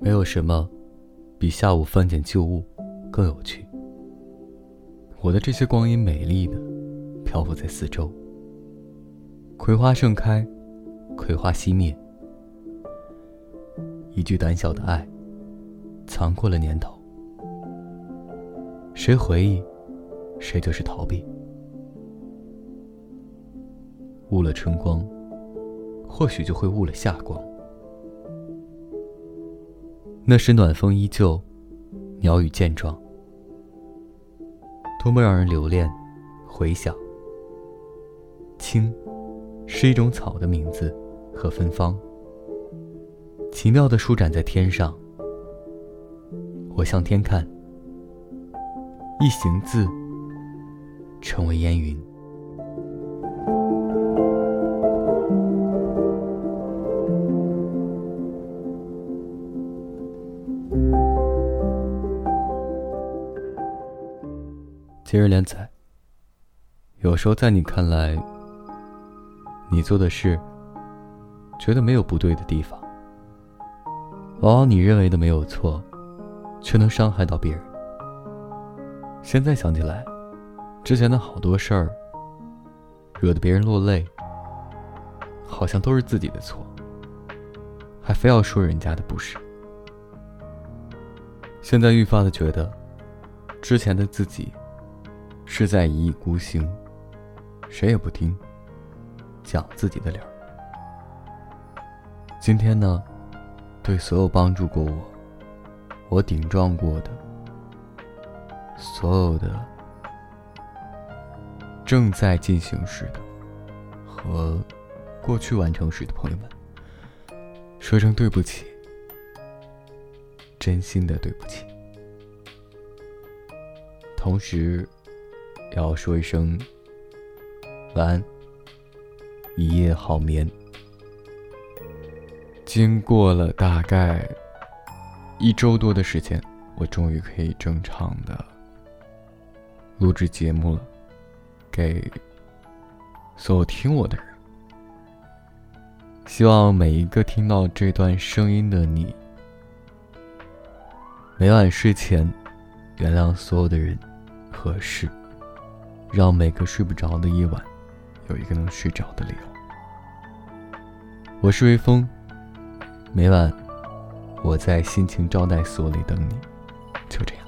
没有什么比下午翻捡旧物更有趣。我的这些光阴美丽的漂浮在四周，葵花盛开，葵花熄灭，一句胆小的爱，藏过了年头。谁回忆，谁就是逃避。误了春光，或许就会误了夏光。那时暖风依旧，鸟语健壮，多么让人留恋、回想。青，是一种草的名字和芬芳，奇妙的舒展在天上。我向天看，一行字，成为烟云。今日连载。有时候在你看来，你做的事，觉得没有不对的地方。往往你认为的没有错，却能伤害到别人。现在想起来，之前的好多事儿，惹得别人落泪，好像都是自己的错，还非要说人家的不是。现在愈发的觉得，之前的自己。是在一意孤行，谁也不听，讲自己的理儿。今天呢，对所有帮助过我、我顶撞过的、所有的正在进行时的和过去完成时的朋友们，说声对不起，真心的对不起。同时。要说一声晚安，一夜好眠。经过了大概一周多的时间，我终于可以正常的录制节目了，给所有听我的人。希望每一个听到这段声音的你，每晚睡前原谅所有的人和事。让每个睡不着的夜晚，有一个能睡着的理由。我是微风，每晚我在心情招待所里等你，就这样。